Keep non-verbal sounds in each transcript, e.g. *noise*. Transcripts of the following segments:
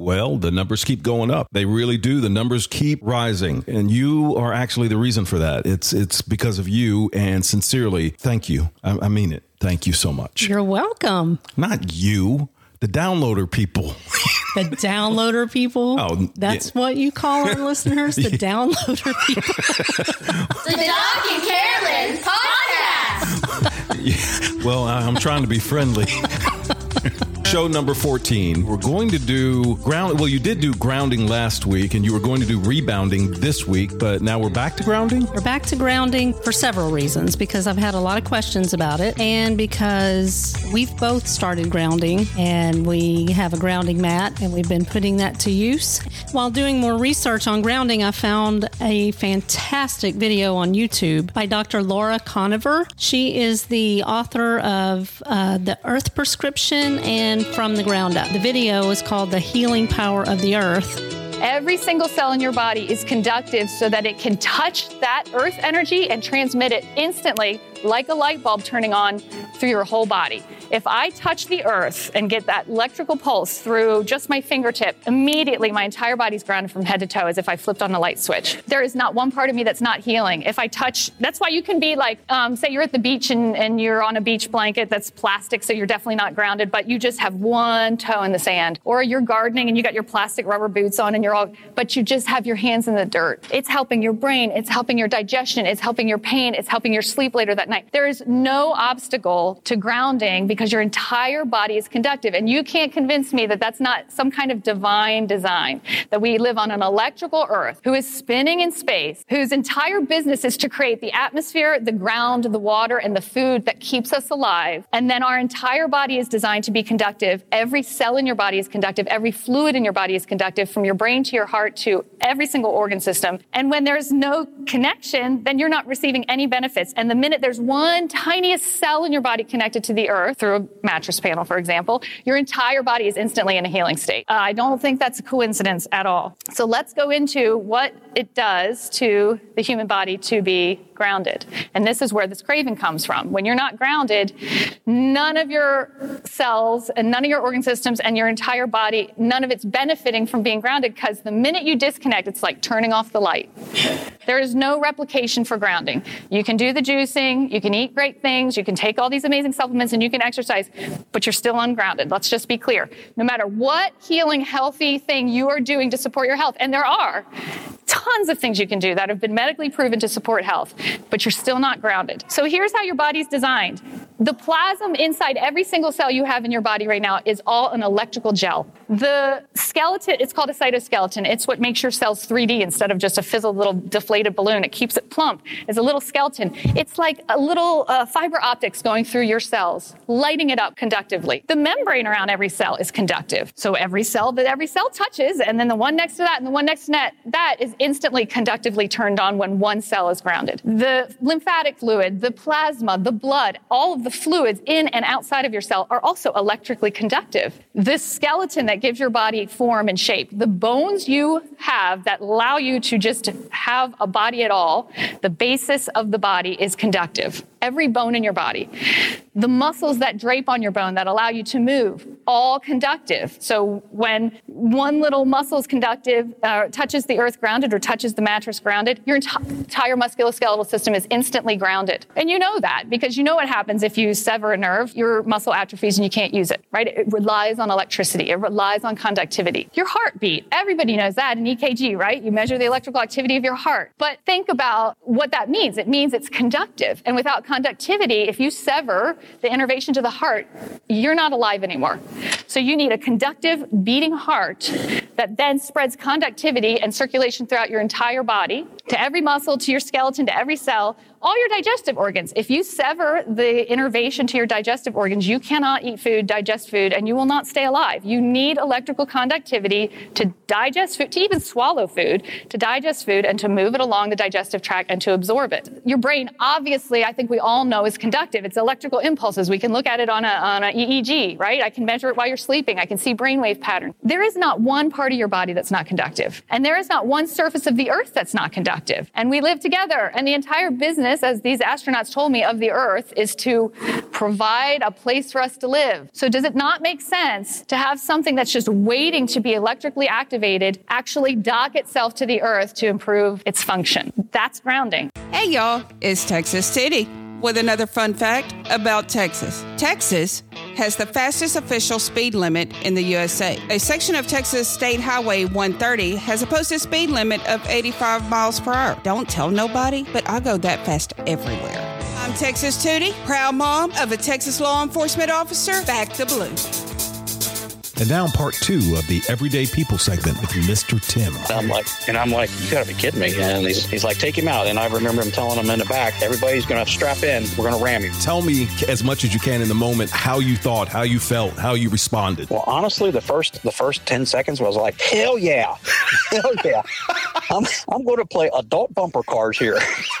Well, the numbers keep going up. They really do. The numbers keep rising. And you are actually the reason for that. It's it's because of you and sincerely, thank you. I, I mean it. Thank you so much. You're welcome. Not you, the downloader people. *laughs* The downloader people. Oh, that's yeah. what you call our *laughs* listeners, the downloader people. *laughs* The Doc and Carolyn podcast. Yeah. well, I'm trying to be friendly. Show number 14. We're going to do ground. Well, you did do grounding last week, and you were going to do rebounding this week, but now we're back to grounding? We're back to grounding for several reasons because I've had a lot of questions about it, and because we've both started grounding and we have a grounding mat and we've been putting that to use. While doing more research on grounding, I found a fantastic video on YouTube by Dr. Laura Koniver. She is the author of uh, The Earth Prescription and From the Ground Up. The video is called The Healing Power of the Earth. Every single cell in your body is conductive so that it can touch that earth energy and transmit it instantly, like a light bulb turning on through your whole body. If I touch the earth and get that electrical pulse through just my fingertip, immediately my entire body's grounded from head to toe as if I flipped on a light switch. There is not one part of me that's not healing. If I touch, that's why you can be like, um, say you're at the beach and, and you're on a beach blanket that's plastic, so you're definitely not grounded, but you just have one toe in the sand. Or you're gardening and you got your plastic rubber boots on and you're all, but you just have your hands in the dirt. It's helping your brain, it's helping your digestion, it's helping your pain, it's helping your sleep later that night. There is no obstacle to grounding because your entire body is conductive. And you can't convince me that that's not some kind of divine design, that we live on an electrical earth who is spinning in space, whose entire business is to create the atmosphere, the ground, the water, and the food that keeps us alive. And then our entire body is designed to be conductive. Every cell in your body is conductive. Every fluid in your body is conductive from your brain to your heart to every single organ system. And when there's no connection, then you're not receiving any benefits. And the minute there's one tiniest cell in your body connected to the earth through a mattress panel, for example, your entire body is instantly in a healing state. Uh, I don't think that's a coincidence at all. So let's go into what it does to the human body to be grounded. And this is where this craving comes from. When you're not grounded, none of your cells and none of your organ systems and your entire body, none of it's benefiting from being grounded because the minute you disconnect, it's like turning off the light. There is no replication for grounding. You can do the juicing, you can eat great things, you can take all these amazing supplements, and you can exercise, but you're still ungrounded. Let's just be clear. No matter what healing, healthy thing you are doing to support your health, and there are tons of things you can do that have been medically proven to support health, but you're still not grounded. So here's how your body's designed. The plasm inside every single cell you have in your body right now is all an electrical gel. The skeleton, it's called a cytoskeleton. It's what makes your cells 3D instead of just a fizzled little deflated balloon. It keeps it plump. It's a little skeleton. It's like a little uh, fiber optics going through your cells, lighting it up conductively. The membrane around every cell is conductive. So every cell that every cell touches, and then the one next to that and the one next to that, that is instantly conductively turned on when one cell is grounded. The lymphatic fluid, the plasma, the blood, all of the fluids in and outside of your cell are also electrically conductive. This skeleton that gives your body form and shape, the bones you have that allow you to just have a body at all, the basis of the body is conductive. Every bone in your body. The muscles that drape on your bone that allow you to move, all conductive. So when one little muscle is conductive, uh, touches the earth grounded or touches the mattress grounded, your enti- entire musculoskeletal system is instantly grounded. And you know that because you know what happens if you sever a nerve, your muscle atrophies and you can't use it, right? It relies on electricity. It relies on conductivity. Your heartbeat, everybody knows that in EKG, right? You measure the electrical activity of your heart. But think about what that means. It means it's conductive. And without conductivity, if you sever the innervation to the heart, you're not alive anymore. So you need a conductive, beating heart that then spreads conductivity and circulation throughout your entire body to every muscle, to your skeleton, to every cell, all your digestive organs. If you sever the innervation to your digestive organs, you cannot eat food, digest food, and you will not stay alive. You need electrical conductivity to digest food, to even swallow food, to digest food, and to move it along the digestive tract and to absorb it. Your brain, obviously, I think we all know is conductive. It's electrical impulses. We can look at it on a, on a EEG, right? I can measure it while you're sleeping. I can see brainwave patterns. There is not one part of your body that's not conductive. And there is not one surface of the earth that's not conductive. And we live together. And the entire business, as these astronauts told me, of the earth is to provide a place for us to live. So does it not make sense to have something that's just waiting to be electrically activated actually dock itself to the earth to improve its function? That's grounding. Hey y'all, it's Texas Tootie with another fun fact about Texas. Texas has the fastest official speed limit in the USA. A section of Texas State Highway 130 has a posted speed limit of 85 miles per hour. Don't tell nobody, but I go that fast everywhere. I'm Texas Tootie, proud mom of a Texas law enforcement officer. Back the blue. And now part two of the Everyday People segment with Mr. Tim. I'm like, and I'm like, you gotta be kidding me. And he's, he's like, take him out. And I remember him telling him in the back, everybody's gonna strap in. We're gonna ram you. Tell me as much as you can in the moment how you thought, how you felt, how you responded. Well, honestly, the first the first ten seconds was like, hell yeah, *laughs* hell yeah. I'm I'm going to play adult bumper cars here. *laughs*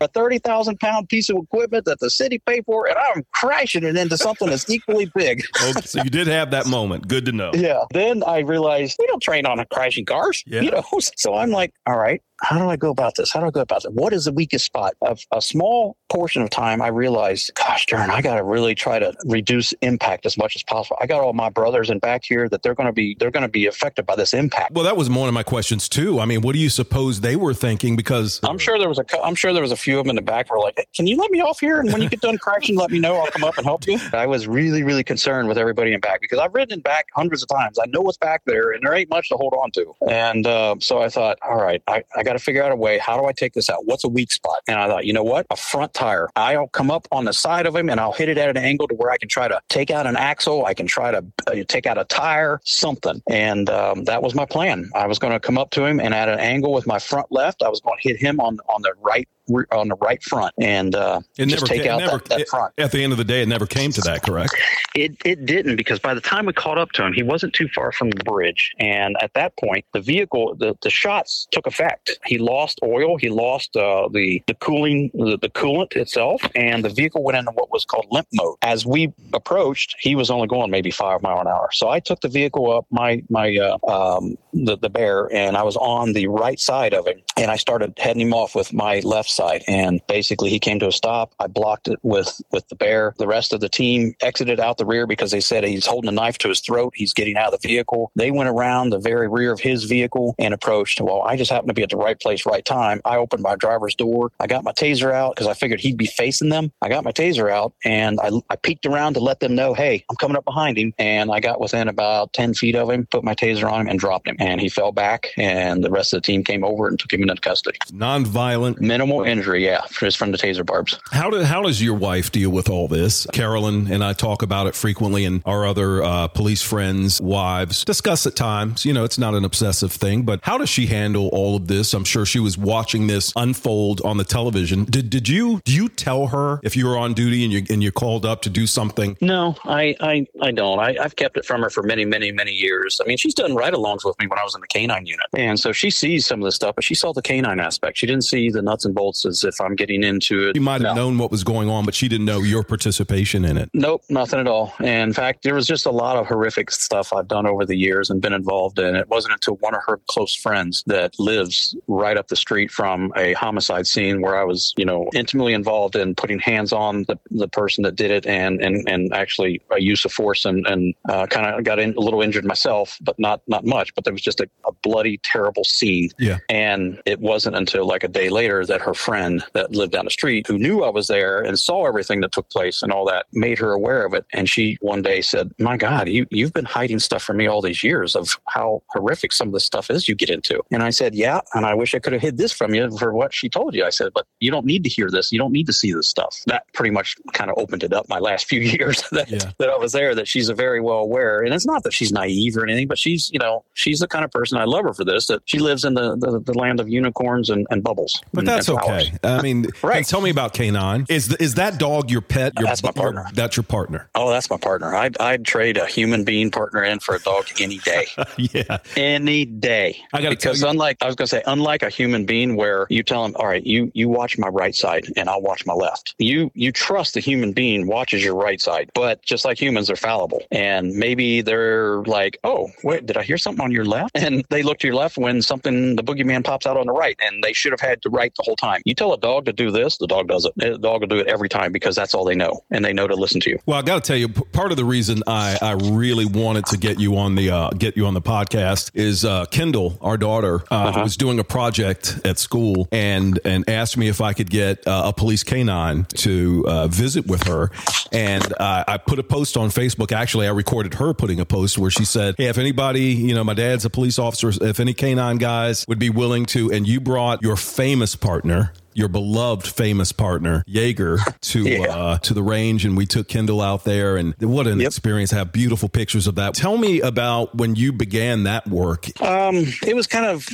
a thirty thousand pound piece of equipment that the city paid for, and I'm crashing it into something that's equally big. Okay, so you did have that moment. Good to know. Yeah. Then I realized we don't train on crashing cars. Yeah. You know, *laughs* so I'm like, all right, how do I go about this? How do I go about this? What is the weakest spot? Of a small portion of time, I realized, gosh darn, I got to really try to reduce impact as much as possible. I got all my brothers in back here that they're going to be they're going to be affected by this impact. Well, that was one of my questions too. I mean, what do you suppose they were thinking? Because I'm sure there was a I'm sure there was a few of them in the back who were like, hey, "Can you let me off here? And when you get done crashing, let me know. I'll come up and help you." *laughs* I was really really concerned with everybody in back because I've ridden in back hundreds of times. I know what's back there, and there ain't much to hold on to. And uh, so I thought, all right, I, I got to figure out a way. How do I take this out? What's a weak spot? And I thought, you know what? A front tire. I'll come up on the side of him and I'll hit it at an angle to where I can try to take out an axle. I can try to uh, take out a tire, something. And um, that was my plan. I was going to come up to him and at an angle with my front left, I was going to hit him on on the right on the right front and uh, it just never, take out never that, that it- front. at the end of the day, it never came to that. Correct. It it didn't because by the time we caught up to him, he wasn't too far from the bridge, and at that point, the vehicle, the, the shots took effect. He lost oil, he lost uh, the the cooling, the, the coolant itself, and the vehicle went into what was called limp mode. As we approached, he was only going maybe five mile an hour. So I took the vehicle up my my uh, um, the the bear, and I was on the right side of him, and I started heading him off with my left side, and basically he came to a stop. I blocked it with with the bear. The rest of the team exited out the rear because they said he's holding a knife to his throat. He's getting out of the vehicle. They went around the very rear of his vehicle and approached. Well, I just happened to be at the right place, right time. I opened my driver's door. I got my taser out because I figured he'd be facing them. I got my taser out and I, I peeked around to let them know, hey, I'm coming up behind him. And I got within about 10 feet of him, put my taser on him, and dropped him. And he fell back. And the rest of the team came over and took him into custody. Non-violent. Minimal injury, yeah, just from the taser barbs. How do, how does your wife deal with all this? Carolyn and I talk about it frequently, and our other uh, police friends' wives discuss at times. You know, it's not an obsessive thing, but how does she handle all of this? I'm sure she was watching this unfold on the television. Did did you do you tell her if you were on duty and you and you called up to do something? No, I, I, I don't. I, I've kept it from her for many, many, many years. I mean, she's done ride-alongs with me when I was in the canine unit, and so she sees some of the stuff, but she saw the canine aspect. She didn't see the nuts and bolts as if I'm getting into it. You might have No. known what was going on, but she didn't know your participation in it. Nope, nothing at all. And in fact, there was just a lot of horrific stuff I've done over the years and been involved in. It wasn't until one of her close friends that lives right up the street from a homicide scene where I was, you know, intimately involved in putting hands on the, the person that did it and and and actually a use of force and and uh, kind of got in, a little injured myself, but not not much. But there was just a, a bloody, terrible scene. Yeah. And it wasn't until like a day later that her friend that lived down the street, who knew I was there and saw everything that took place and all that, made her aware of it. And she one day said, "My God, you you've been hiding stuff from me all these years of how horrific some of the stuff is you get into." And I said, "Yeah, and I wish I could have hid this from you for what she told you." I said, "But you don't need to hear this. You don't need to see this stuff." That pretty much kind of opened it up my last few *laughs* years that, Yeah. that I was there. That she's a very well aware, and it's not that she's naive or anything, but she's you know she's the kind of person I love her for this. That she lives in the the, the land of unicorns and, and bubbles. But And that's how I okay. *laughs* I mean, Right. and tell me about K9. Is is that dog your pet? Your, That's my your- partner. that's your partner. Oh, that's my partner. I'd, I'd trade a human being partner in for a dog any day. *laughs* yeah. any day. I tell because unlike I was going to say, unlike a human being, where you tell them, "All right, you you watch my right side, and I'll watch my left." You you trust the human being watches your right side, but just like humans, they're fallible, and maybe they're like, "Oh, wait, did I hear something on your left?" And they look to your left when something the boogeyman pops out on the right, and they should have had the right the whole time. You tell a dog to do this, the dog does it. The dog will do it every time because that's all they know, and they know to listen to you. Well, I got to tell you, p- part of the reason I, I really wanted to get you on the uh, get you on the podcast is uh, Kendall, our daughter, uh, was doing a project at school and and asked me if I could get uh, a police canine to uh, visit with her, and uh, I put a post on Facebook. Actually, I recorded her putting a post where she said, "Hey, if anybody, you know, my dad's a police officer. If any canine guys would be willing to, and you brought your famous partner." Your beloved famous partner Jaeger *laughs* to Yeah. uh, to the range, and we took Kendall out there, and what an Yep. experience! Have beautiful pictures of that. Tell me about when you began that work. Um, it was kind of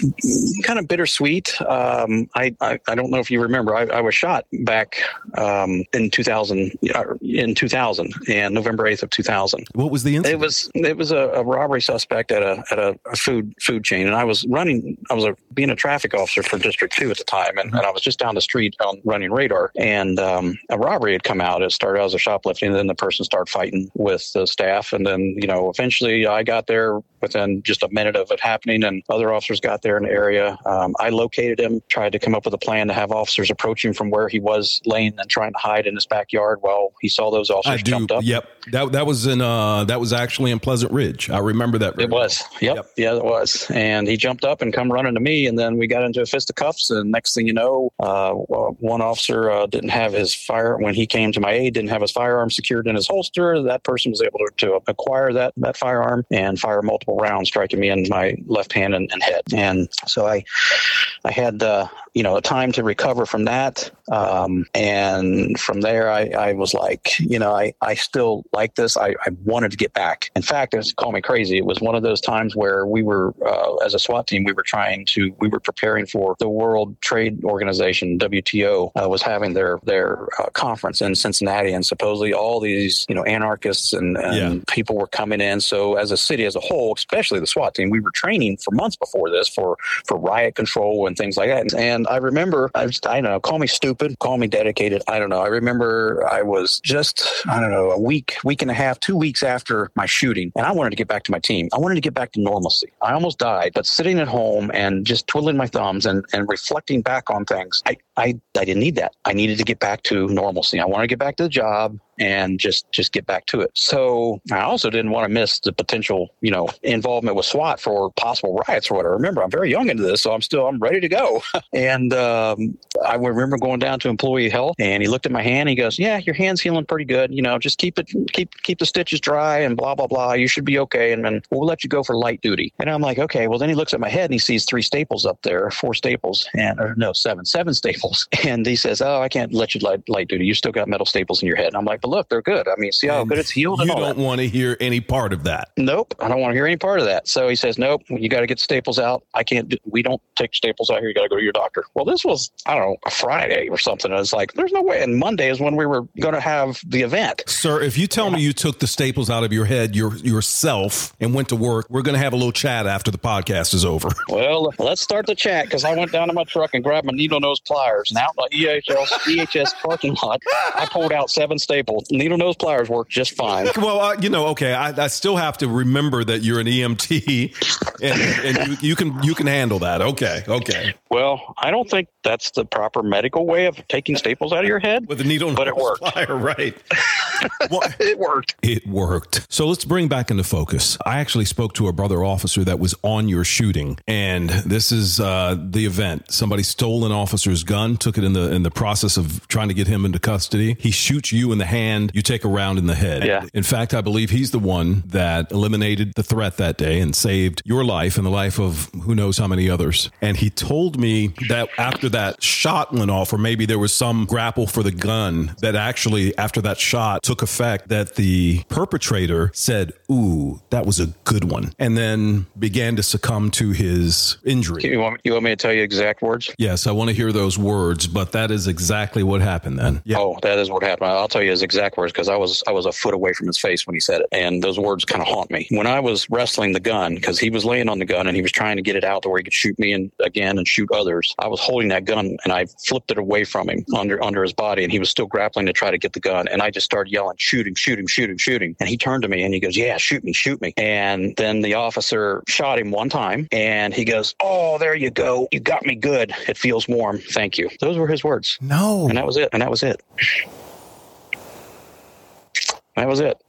kind of bittersweet. Um, I, I I don't know if you remember. I, I was shot back um, in 2000 uh, in 2000 and November 8th of 2000. What was the It incident? was it was a, a robbery suspect at a at a, a food food chain, and I was running. I was a, being a traffic officer for District Two at the time, and, and I was just down the street on running radar, and um, a robbery had come out. It started as a shoplifting, and then the person started fighting with the staff, and then you know eventually I got there within just a minute of it happening, and other officers got there in the area. Um, I located him, tried to come up with a plan to have officers approach him from where he was laying and trying to hide in his backyard while he saw those officers I do. jumped up. Yep. That that was in uh that was actually in Pleasant Ridge. I remember that. It was. Yep. Yep. Yeah, it was. And he jumped up and come running to me, and then we got into a fist of cuffs. And next thing you know, uh, one officer uh, didn't have his fire when he came to my aid. Didn't have his firearm secured in his holster. That person was able to, to acquire that that firearm and fire multiple rounds, striking me in my left hand and, and head. And so I, I had uh, you know a time to recover from that. Um, and from there, I, I was like, you know, I, I still like this. I, I wanted to get back. In fact, it's call me crazy. It was one of those times where we were, uh, as a SWAT team, we were trying to, we were preparing for the World Trade Organization, WTO, uh, was having their their uh, conference in Cincinnati, and supposedly all these, you know, anarchists and, and Yeah. people were coming in. So as a city as a whole, especially the SWAT team, we were training for months before this for for riot control and things like that. And I remember, I, just, I don't know, call me stupid, call me dedicated. I don't know. I remember I was just, I don't know, a week, week and a half, two weeks after my shooting, and I wanted to get back to my team. I wanted to get back to normalcy. I almost died, but sitting at home and just twiddling my thumbs and, and reflecting back on things, I, I, I didn't need that. I needed to get back to normalcy. I wanted to get back to the job and just just get back to it. So I also didn't want to miss the potential, you know, involvement with SWAT for possible riots or whatever. Remember, I'm very young into this, so I'm still I'm ready to go. *laughs* and um, I remember going down to employee health, and he looked at my hand. He goes, "Yeah, your hand's healing pretty good. You know, just keep it keep keep the stitches dry and blah blah blah. You should be okay, and then we'll let you go for light duty." And I'm like, "Okay." Well, then he looks at my head and he sees three staples up there, four staples, and or no, seven, seven staples, *laughs* and he says, "Oh, I can't let you light light duty. You still got metal staples in your head." And I'm like, "But look, they're good. I mean, see how good it's healed and You don't want to hear any part of that. Nope, I don't want to hear any part of that. So he says, "Nope, you got to get staples out. I can't. Do, we don't take staples out here. You got to go to your doctor." Well, this was I don't know a Friday or something. And it's like there's no way. And Monday is when we were going to have the event. Sir, if you tell me you took the staples out of your head your, yourself and went to work, we're going to have a little chat after the podcast is over. *laughs* Well, let's start the chat because I went down to my truck and grabbed my needle nose pliers, and out in the EHS parking lot, I pulled out seven staples. Needle nose pliers worked just fine. Well, uh, you know, okay, I, I still have to remember that you're an EMT, and, and you, you can you can handle that. Okay, okay. Well, I don't think that's the proper medical way of taking staples out of your head, With a needle, But it nose worked. plier, right? *laughs* well, it worked. It worked. So let's bring back into focus. I actually spoke to a brother officer that was on your shooting, and this is uh, the event. Somebody stole an officer's gun, took it in the in the process of trying to get him into custody. He shoots you in the hand. You take a round in the head. Yeah. In fact, I believe he's the one that eliminated the threat that day and saved your life and the life of who knows how many others. And he told me that after that shot went off, or maybe there was some grapple for the gun, that actually after that shot took effect that the perpetrator said, Ooh, that was a good one, and then began to succumb to his injury. You want, you want me to tell you exact words? Yes, I want to hear those words, but that is exactly what happened then. Yeah. Oh, that is what happened. I'll tell you his exact words because I was I was a foot away from his face when he said it, and those words kind of haunt me. When I was wrestling the gun, because he was laying on the gun and he was trying to get it out to where he could shoot me and again and shoot others. I was holding that gun and I flipped it away from him under under his body, and he was still grappling to try to get the gun, and I just started yelling, "Shoot him! Shoot him! Shoot him! Shoot him!" And he turned to me and he goes, "Yeah, shoot me! Shoot me!" And then the officer shot him one time, and he goes, "Oh, there you go! You got me good. It feels warm. Thank you." Those were his words. No. And that was it. And that was it. That was it.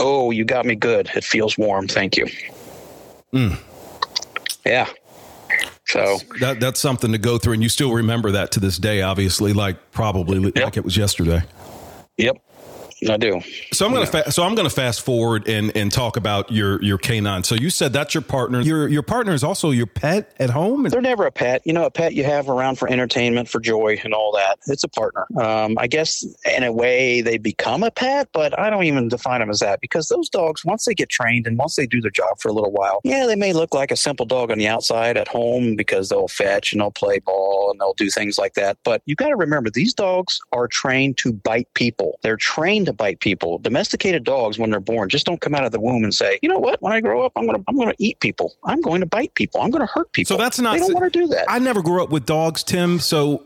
Oh, you got me good. It feels warm. Thank you. Mm. Yeah. So That that's something to go through, and you still remember that to this day. Obviously, like probably like it was yesterday. Yep, I do. So I'm gonna fa- so I'm gonna fast forward and and talk about your your canine. So you said that's your partner. Your your partner is also your pet at home. They're never a pet. You know, a pet you have around for entertainment, for joy, and all that. It's a partner. Um, I guess in a way they become a pet, but I don't even define them as that because those dogs, once they get trained and once they do their job for a little while, yeah, they may look like a simple dog on the outside at home because they'll fetch and they'll play ball and they'll do things like that. But you got to remember, these dogs are trained to bite people. They're trained to bite people. Domesticated dogs, when they're born, just don't come out of the womb and say, you know what? When I grow up, I'm gonna I'm gonna eat people. I'm going to bite people. I'm going to hurt people. So that's not. They don't want to do that. I never grew up with dogs, Tim. So,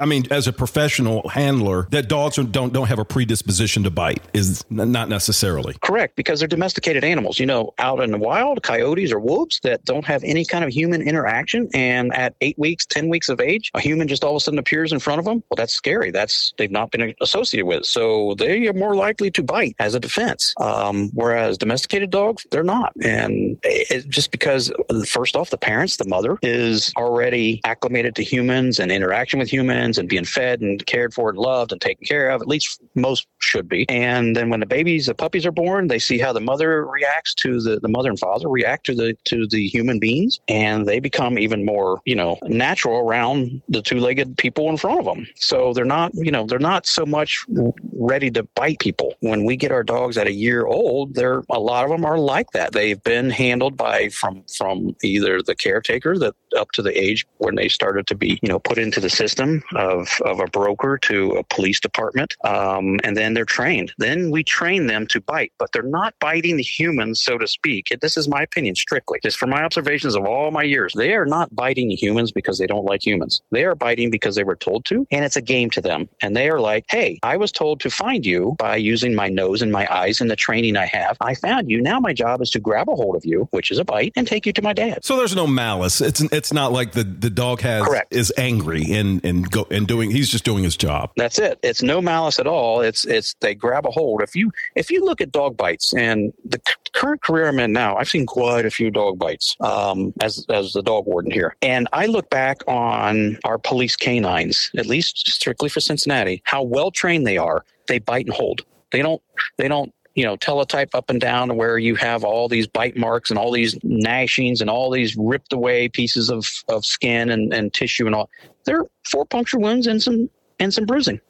I mean, as a professional handler, that dogs don't don't have a predisposition to bite is not necessarily. Correct, because they're domesticated animals. You know, out in the wild, coyotes or wolves that don't have any kind of human interaction, and at eight weeks, ten weeks of age, a human just all of a sudden appears in front of them. Well, that's scary. That's they've not been associated with, so they are more likely to bite as a defense. Um, whereas domesticated dogs, they're not, and it, just because first off, the parents, the mother, is already acclimated to humans and interaction with humans and being fed and cared for and loved and taken care of. At least most should be. And then when the babies, the puppies are born, they see how the mother reacts to the, the mother and father react to the to the human beings, and they become even more, you know, natural around the two-legged people in front of them. So they're not, you know, they're not so much ready to bite people. When we get our dogs at a year old, they're a lot of them are like that. They've been handled by from from either the caretaker that up to the age when they started to be, you know, put into the system of of a broker to a police department, um, and then they're trained. Then we train them to bite, but they're not biting the humans, so to speak. This is my opinion strictly, just from my observations of all my years. They are not biting humans because they don't like humans. They are biting because they were told to, and it's a game to them. And they are like, "Hey, I was told to find you by using my nose and my eyes and the training I have. I found you. Now my job is to grab a hold of you, which is a bite, and take you to my dad." So there's no malice. It's it's not like the, the dog has Correct. is angry and and go and doing. He's just doing his job. That's it. It's no malice at all. It's it's they grab a hold. If you if you look at dog bites and the c- current career I'm in now, I've seen quite a few dog bites um, as as the dog warden here, and I look back on our police canines, at least strictly for Cincinnati, how well trained they are. They bite and hold. They don't. They don't you know, teletype up and down where you have all these bite marks and all these gnashings and all these ripped away pieces of, of skin and, and tissue and all. They're four puncture wounds and some and some bruising.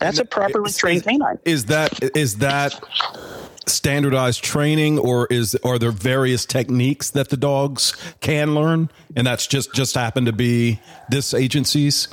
That's a properly trained canine. Is that is that standardized training, or is are there various techniques that the dogs can learn, and that's just just happened to be this agency's?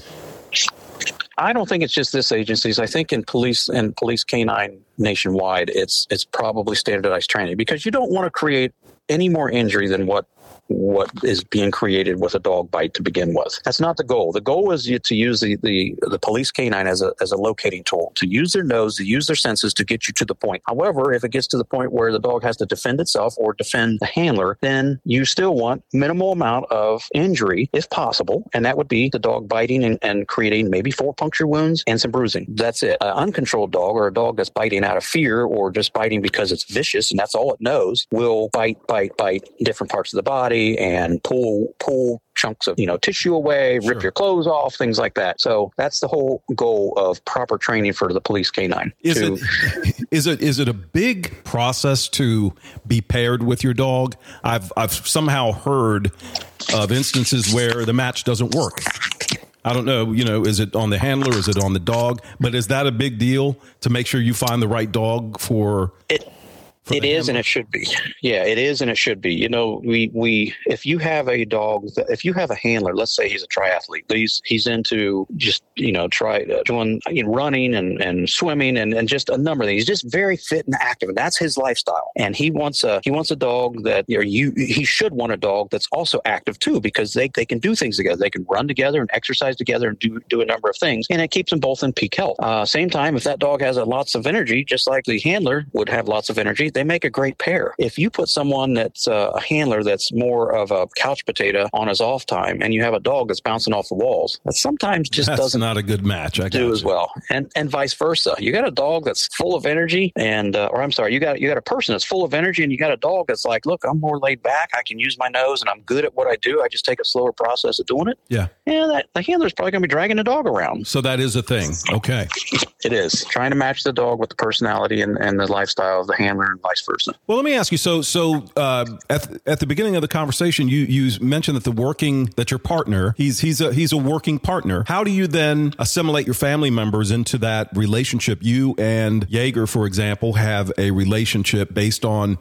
I don't think it's just this agencies. I think in police and police canine nationwide, it's it's probably standardized training because you don't want to create any more injury than what what is being created with a dog bite to begin with. That's not the goal. The goal is to use the, the, the police canine as a, as a locating tool, to use their nose, to use their senses to get you to the point. However, if it gets to the point where the dog has to defend itself or defend the handler, then you still want minimal amount of injury if possible. And that would be the dog biting and, and creating maybe four puncture wounds and some bruising. That's it. An uncontrolled dog or a dog that's biting out of fear or just biting because it's vicious and that's all it knows will bite, bite, bite different parts of the body and pull pull chunks of you know tissue away, rip your clothes off, things like that. So that's the whole goal of proper training for the police canine. Is to- it *laughs* is it is it a big process to be paired with your dog? I've I've somehow heard of instances where the match doesn't work. I don't know, you know, is it on the handler? Is it on the dog? But is that a big deal to make sure you find the right dog for? It, for It is, and it should be. Yeah, it is, and it should be. You know, we we if you have a dog, that, if you have a handler, let's say he's a triathlete, he's he's into just you know try uh, doing you know, running and, and swimming and, and just a number of things. He's just very fit and active, and that's his lifestyle. And he wants a he wants a dog that or you he should want a dog that's also active too because they they can do things together. They can run together and exercise together and do do a number of things, and it keeps them both in peak health. Uh, same time, if that dog has a lots of energy, just like the handler would have lots of energy, they make a great pair. If you put someone that's uh, a handler that's more of a couch potato on his off time, and you have a dog that's bouncing off the walls, that sometimes just That's doesn't not a good match. I do got as well, and and vice versa. You got a dog that's full of energy, and uh, or I'm sorry, you got you got a person that's full of energy, and you got a dog that's like, look, I'm more laid back. I can use my nose, and I'm good at what I do. I just take a slower process of doing it. Yeah. Yeah, that the handler's probably going to be dragging the dog around. So that is a thing. Okay. It is trying to match the dog with the personality and, and the lifestyle of the handler, and vice versa. Well, let me ask you. So, so uh, at at the beginning of the conversation, you you mentioned that the working that your partner he's he's a he's a working partner. How do you then assimilate your family members into that relationship? You and Jaeger, for example, have a relationship based on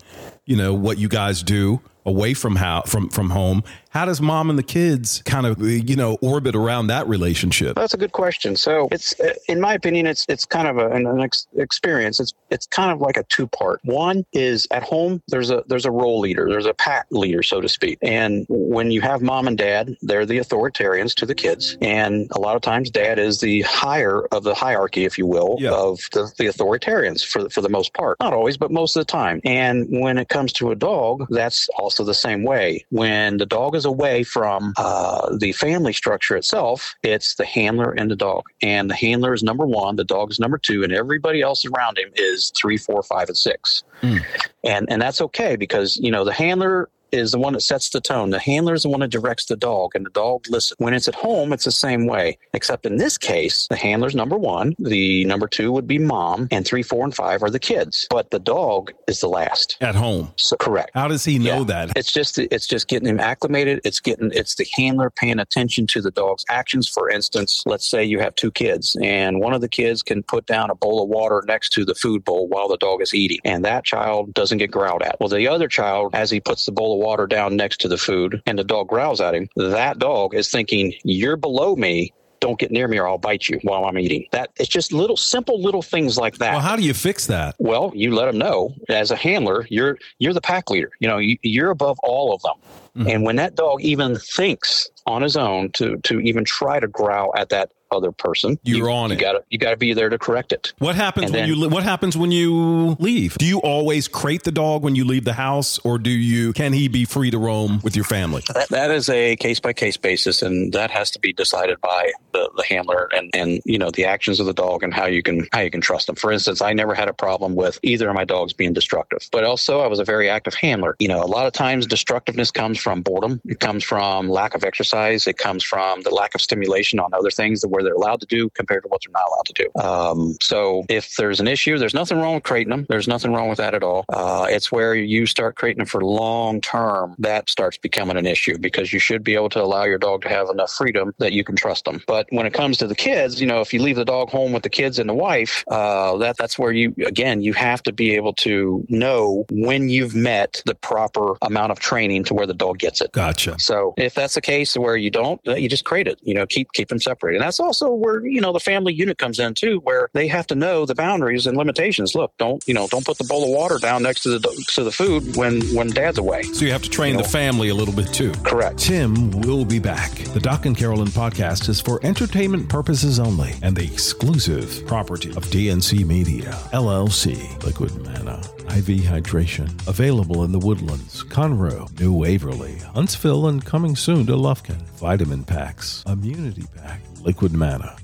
you know what you guys do away from how from from home. How does mom and the kids kind of you know orbit around that relationship? That's a good question. So it's, in my opinion, it's it's kind of a, an, an ex- experience. It's it's kind of like a two part. One is at home. There's a there's a role leader. There's a pack leader, so to speak. And when you have mom and dad, they're the authoritarians to the kids. And a lot of times, dad is the higher of the hierarchy, if you will, Yeah. of the, the authoritarians for for the most part. Not always, but most of the time. And when it comes to a dog, that's also the same way. When the dog is away from uh, the family structure itself, it's the handler and the dog. And the handler is number one, the dog is number two, and everybody else around him is three, four, five, and six. And and that's okay because you know the handler is the one that sets the tone. The handler is the one that directs the dog, and the dog listens. When it's at home, it's the same way, except in this case, the handler's number one, the number two would be mom, and three, four, and five are the kids. But the dog is the last. At home, So correct. how does he know Yeah. that? It's just it's just getting him acclimated. It's getting it's the handler paying attention to the dog's actions. For instance, let's say you have two kids, and one of the kids can put down a bowl of water next to the food bowl while the dog is eating, and that child doesn't get growled at. Well, the other child, as he puts the bowl of water down next to the food, and the dog growls at him, that dog is thinking, "You're below me." Don't get near me or I'll bite you while I'm eating. That it's just little simple little things like that. Well, how do you fix that? Well, you let them know as a handler, you're you're the pack leader. You know, you, you're above all of them. Mm-hmm. And when that dog even thinks on his own to to even try to growl at that other person, You're you, on you it. Gotta, you got to be there to correct it. What happens And when then- you What happens when you leave? Do you always crate the dog when you leave the house, or do you? Can he be free to roam with your family? That, that is a case by case basis, and that has to be decided by the, the handler and, and you know the actions of the dog and how you can how you can trust them. For instance, I never had a problem with either of my dogs being destructive, but also I was a very active handler. You know, a lot of times destructiveness comes from boredom. It comes from lack of exercise. It comes from the lack of stimulation on other things that where they're allowed to do compared to what they're not allowed to do. Um, so if there's an issue, there's nothing wrong with creating them. There's nothing wrong with that at all. Uh, it's where you start creating them for long term that starts becoming an issue because you should be able to allow your dog to have enough freedom that you can trust them. But when it comes to the kids, you know, if you leave the dog home with the kids and the wife, uh, that that's where you again you have to be able to know when you've met the proper amount of training to where the dog gets it. Gotcha. So if that's the case where you don't, uh, you just create it. You know, keep keep them separated. And that's also where you know the family unit comes in too, where they have to know the boundaries and limitations. Look, don't you know, don't put the bowl of water down next to the to the food when when dad's away. So you have to train You the family a little bit too. Correct. Tim will be back. The Doc and Carolyn podcast is for entertainment purposes only and the exclusive property of DNC Media, LLC, Liquid Mana, IV Hydration. Available in the Woodlands, Conroe, New Waverly, Huntsville, and coming soon to Lufkin. Vitamin packs, immunity pack, Liquid Mana.